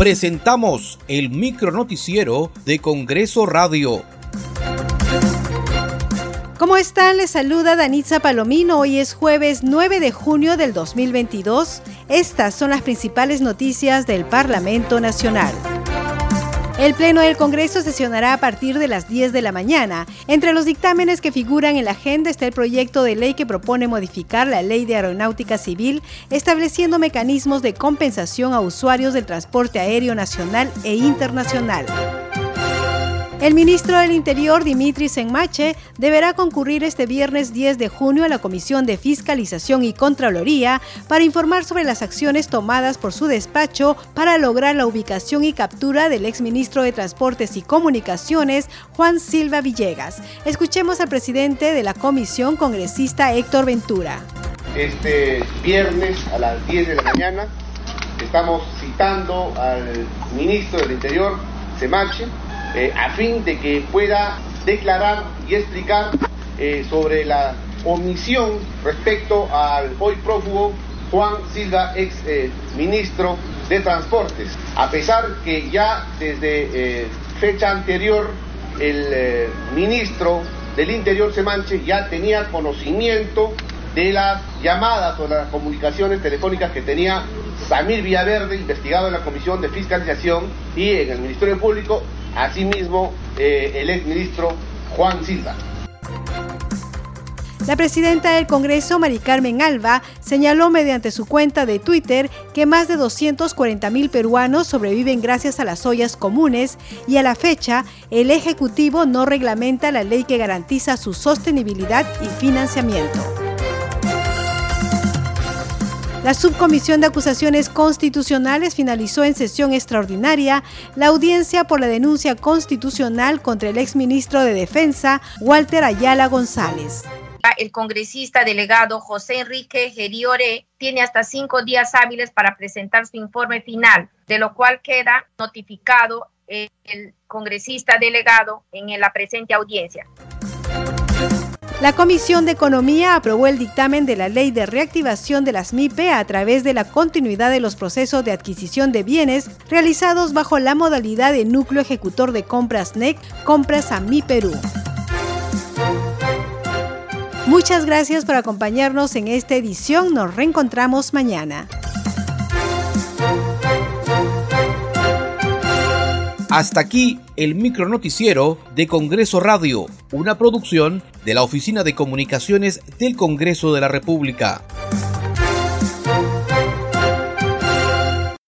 presentamos el micronoticiero de Congreso Radio. ¿Cómo están? Les saluda Danitza Palomino. Hoy es jueves 9 de junio del 2022. Estas son las principales noticias del Parlamento Nacional. El Pleno del Congreso sesionará a partir de las 10 de la mañana. Entre los dictámenes que figuran en la agenda está el proyecto de ley que propone modificar la Ley de Aeronáutica Civil, estableciendo mecanismos de compensación a usuarios del transporte aéreo nacional e internacional. El ministro del Interior, Dimitri Senmache, deberá concurrir este viernes 10 de junio a la Comisión de Fiscalización y Contraloría para informar sobre las acciones tomadas por su despacho para lograr la ubicación y captura del exministro de Transportes y Comunicaciones, Juan Silva Villegas. Escuchemos al presidente de la comisión, congresista Héctor Ventura. Este viernes a las 10 de la mañana estamos citando al ministro del Interior, Semache, eh, a fin de que pueda declarar y explicar eh, sobre la omisión respecto al hoy prófugo Juan Silva, ex eh, ministro de Transportes. A pesar que ya desde fecha anterior el ministro del Interior Semanche ya tenía conocimiento de las llamadas o las comunicaciones telefónicas que tenía Samir Villaverde, investigado en la Comisión de Fiscalización y en el Ministerio Público, asimismo eh, el exministro Juan Silva. La presidenta del Congreso, Mari Carmen Alba, señaló mediante su cuenta de Twitter que más de 240 mil peruanos sobreviven gracias a las ollas comunes y a la fecha el Ejecutivo no reglamenta la ley que garantiza su sostenibilidad y financiamiento. La Subcomisión de Acusaciones Constitucionales finalizó en sesión extraordinaria la audiencia por la denuncia constitucional contra el exministro de Defensa, Walter Ayala González. El congresista delegado José Enrique Geriore tiene hasta cinco días hábiles para presentar su informe final, de lo cual queda notificado el congresista delegado en la presente audiencia. La Comisión de Economía aprobó el dictamen de la Ley de Reactivación de las MIPE a través de la continuidad de los procesos de adquisición de bienes realizados bajo la modalidad de núcleo ejecutor de compras NEC, compras a Mi Perú. Muchas gracias por acompañarnos en esta edición. Nos reencontramos mañana. Hasta aquí el micronoticiero de Congreso Radio, una producción de la Oficina de Comunicaciones del Congreso de la República.